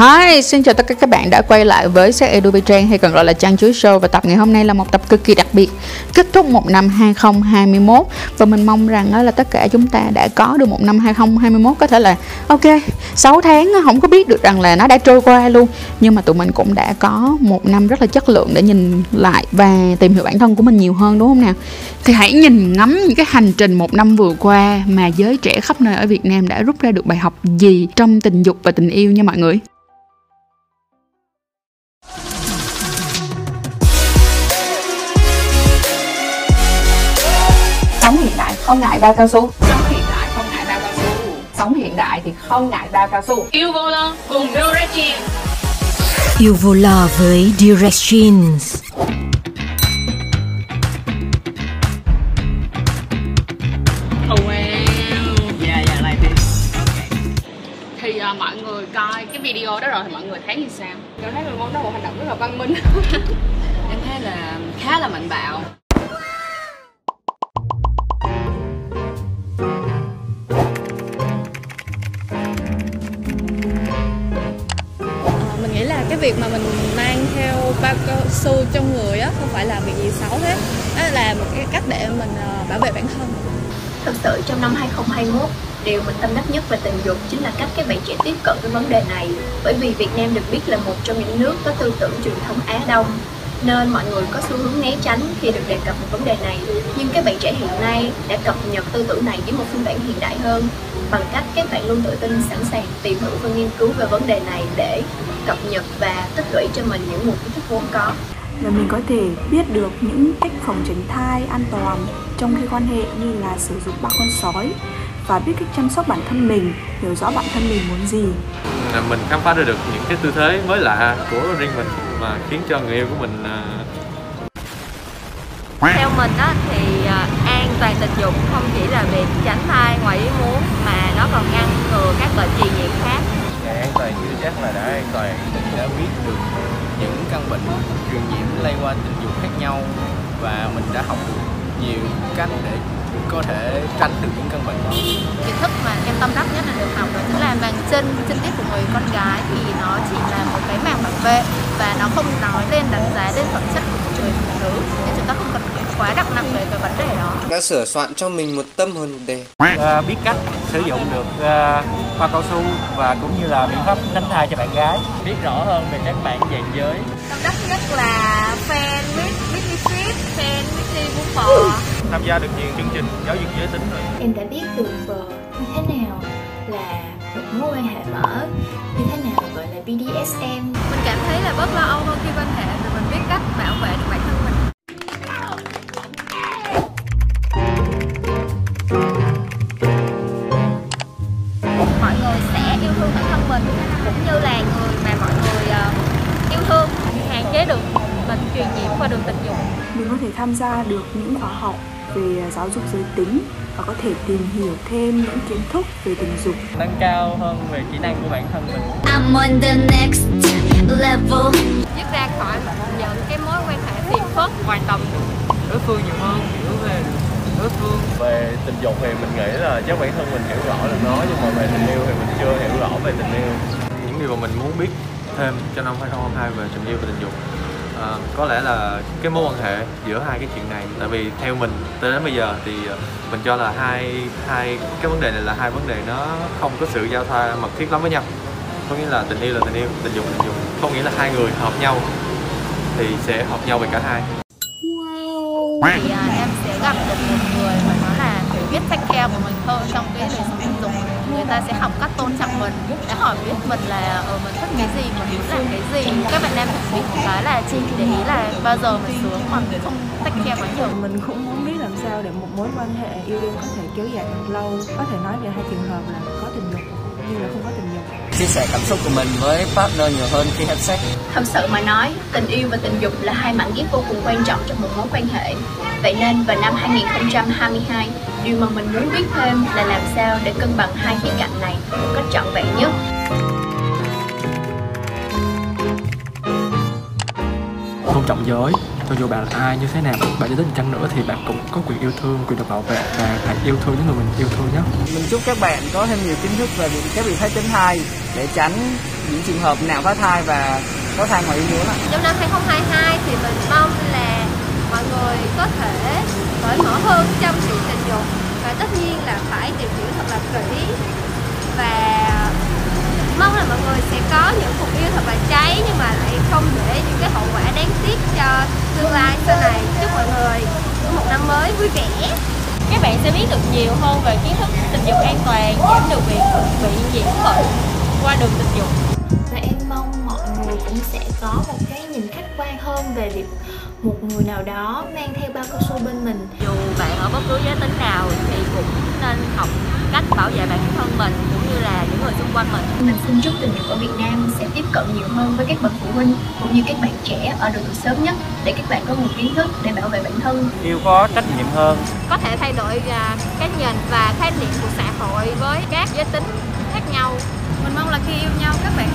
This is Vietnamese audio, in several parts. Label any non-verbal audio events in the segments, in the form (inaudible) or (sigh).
Hi, xin chào tất cả các bạn đã quay lại với Sắc Edu Trang hay còn gọi là Trang Chuối Show. Và tập ngày hôm nay là một tập cực kỳ đặc biệt kết thúc một năm 2021 và mình mong rằng là tất cả chúng ta đã có được một năm 2021 có thể là ok 6 tháng không có biết được rằng là nó đã trôi qua luôn. Nhưng mà tụi mình cũng đã có một năm rất là chất lượng để nhìn lại và tìm hiểu bản thân của mình nhiều hơn đúng không nào? Thì hãy nhìn ngắm những cái hành trình một năm vừa qua mà giới trẻ khắp nơi ở Việt Nam đã rút ra được bài học gì trong tình dục và tình yêu nha mọi người. Không ngại bao cao su. Sống hiện đại không ngại bao cao su. Sống hiện đại thì không ngại bao cao su. Yêu vô lo cùng Jeans. Yêu vô lò với Durex Jeans. Oh wow Yeah yeah like this Thì à, mọi người coi cái video đó rồi thì mọi người thấy như sao? Tôi thấy mình món đó một hành động rất là văn minh. (laughs) Em thấy là khá là mạnh bạo việc mà mình mang theo bao cao su trong người á không phải là việc gì xấu hết đó là một cái cách để mình ờ, bảo vệ bản thân Thực sự trong năm 2021, điều mình tâm đắc nhất về tình dục chính là cách các bạn trẻ tiếp cận với vấn đề này. Bởi vì Việt Nam được biết là một trong những nước có tư tưởng truyền thống Á Đông, nên mọi người có xu hướng né tránh khi được đề cập một vấn đề này. Nhưng các bạn trẻ hiện nay đã cập nhật tư tưởng này với một phiên bản hiện đại hơn bằng cách các bạn luôn tự tin sẵn sàng tìm hiểu và nghiên cứu về vấn đề này để cập nhật và tích lũy cho mình những nguồn kiến thức vốn có. là mình có thể biết được những cách phòng tránh thai an toàn trong khi quan hệ như là sử dụng bao con sói và biết cách chăm sóc bản thân mình, hiểu rõ bản thân mình muốn gì. là mình khám phá ra được những cái tư thế mới lạ của riêng mình mà khiến cho người yêu của mình à, Theo mình á, thì à, an toàn tình dục không chỉ là việc tránh thai ngoài ý muốn mà nó còn ngăn ngừa các bệnh truyền nhiễm khác. Ngày an toàn chưa chắc là đã an toàn Mình đã biết được những căn bệnh truyền nhiễm lây qua tình dục khác nhau và mình đã học được nhiều cách để có thể tránh được những căn bệnh đó. Kiến thức mà em tâm đắc nhất là được học đó chính là màng chân chân tiết của người con gái thì nó chỉ là một cái màng bảo vệ và nó không nói lên đánh giá lên phẩm chất của một người phụ nữ. Nên chúng ta không cần quá đặt nặng về cái vấn đề đó. đã sửa soạn cho mình một tâm hồn đẹp. Ờ, biết cách sử dụng được uh, bao cao su và cũng như là biện pháp tránh thai cho bạn gái Biết rõ hơn về các bạn dàn giới Tâm đắc nhất là fan Whitney Street, fan Whitney Vũ Bò. tham gia được nhiều chương trình giáo dục giới tính rồi em đã biết được ờ, như thế nào là một mối quan hệ mở như thế nào gọi là BDSM Mình cảm thấy là bớt lo âu hơn khi quan hệ và mình biết cách bảo vệ được bản thân mình. Qua đường tình dục Mình có thể tham gia được những khóa học về giáo dục giới tính và có thể tìm hiểu thêm những kiến thức về tình dục. Nâng cao hơn về kỹ năng của bản thân mình. I'm on the next level. Dứt ra khỏi những cái mối quan hệ phiền phức Quan tâm. Đối phương nhiều hơn hiểu về đối phương. Về tình dục thì mình nghĩ là chắc bản thân mình hiểu rõ được nó Nhưng mà về tình yêu thì mình chưa hiểu rõ về tình yêu. Những điều mà mình muốn biết thêm cho năm 2022 về tình yêu và tình dục à, có lẽ là cái mối quan hệ giữa hai cái chuyện này tại vì theo mình tới đến bây giờ thì ờ, mình cho là hai hai cái vấn đề này là hai vấn đề nó không có sự giao thoa mật thiết lắm với nhau. Có nghĩa là tình yêu là tình yêu tình dục là tình dục. Không nghĩa là hai người hợp nhau thì sẽ hợp nhau về cả hai. Thì à, em sẽ gặp được một người mà nó là hiểu biết take care của mình hơn trong cái đời sống tình dục người ta sẽ học cách tôn trọng mình để hỏi biết mình là ở mình thích cái gì mình muốn làm cái gì các bạn nam bị một cái là chi để ý là bao giờ mình sướng mà mình không take care quá nhiều Mình cũng muốn biết làm sao để một mối quan hệ yêu đương có thể kéo dài được lâu. Có thể nói về hai trường hợp là có tình dục như là không có tình dục. Chia sẻ cảm xúc của mình với partner nhiều hơn khi have sex Thật sự mà nói, tình yêu và tình dục là hai mảnh ghép vô cùng quan trọng trong một mối quan hệ. Vậy nên vào năm 2022, điều mà mình muốn biết thêm là làm sao để cân bằng hai khía cạnh này một cách trọn vẹn nhất. Tôn trọng giới cho dù bạn là ai như thế nào bạn cho đến chăng nữa thì bạn cũng có quyền yêu thương quyền được bảo vệ và hãy yêu thương những người mình yêu thương nhé mình chúc các bạn có thêm nhiều kiến thức về những cái biện pháp tránh thai để tránh những trường hợp nào phá thai và có thai ngoài ý muốn trong năm 2022 thì mình mong là mọi người có thể cởi mở hơn trong chuyện tình dục và tất nhiên là phải tìm hiểu thật là kỹ. Và mong là mọi người sẽ có những cuộc yêu thật là cháy nhưng mà lại không để những cái hậu quả đáng tiếc cho tương lai sau này. Chúc mọi người một năm mới vui vẻ. Các bạn sẽ biết được nhiều hơn về kiến thức tình dục an toàn giảm được việc bị nhiễm bệnh qua đường tình dục. Và em mong mọi người cũng sẽ có một cái nhìn khách quan hơn về việc một người nào đó mang theo bao cao su bên mình. Dù bạn ở bất cứ giới tính nào thì cũng nên học cách bảo vệ bản thân mình cũng như là những người xung quanh mình. Mình xin chúc tình dục ở Việt Nam sẽ tiếp cận nhiều hơn với các bậc phụ huynh cũng như các bạn trẻ ở độ tuổi sớm nhất để các bạn có một kiến thức để bảo vệ bản thân. Yêu có trách nhiệm hơn. Có thể thay đổi à, cái nhìn và khái niệm của xã hội với các giới tính khác nhau. Mình mong là khi yêu nhau các bạn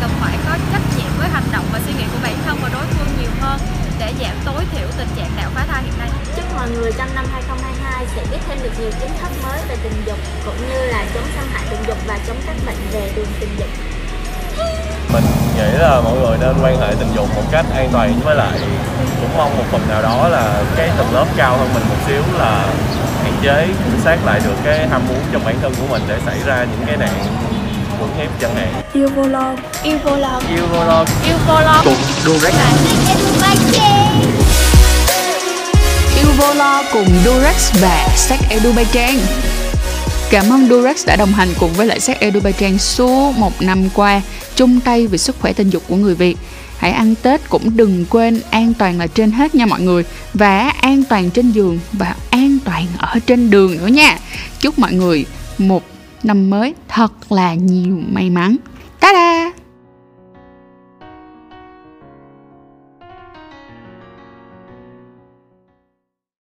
trong năm 2022 sẽ biết thêm được nhiều kiến thức mới về tình dục cũng như là chống xâm hại tình dục và chống các bệnh về đường tình dục. Mình nghĩ là mọi người nên quan hệ tình dục một cách an toàn với lại cũng mong một phần nào đó là cái tầng lớp cao hơn mình một xíu là hạn chế kiểm soát lại được cái ham muốn trong bản thân của mình để xảy ra những cái nạn cưỡng ép chẳng hạn. Yêu vô lo. Yêu vô lo. Yêu vô lo. Yêu vô lo. Cùng Durex yêu vô lo cùng Durex và Sách Edu Bay Trang. Cảm ơn Durex đã đồng hành cùng với lại Sách Edu Bay Trang suốt một năm qua, chung tay vì sức khỏe tình dục của người Việt. Hãy ăn Tết cũng đừng quên an toàn là trên hết nha mọi người, và an toàn trên giường và an toàn ở trên đường nữa nha. Chúc mọi người một năm mới thật là nhiều may mắn. Ta da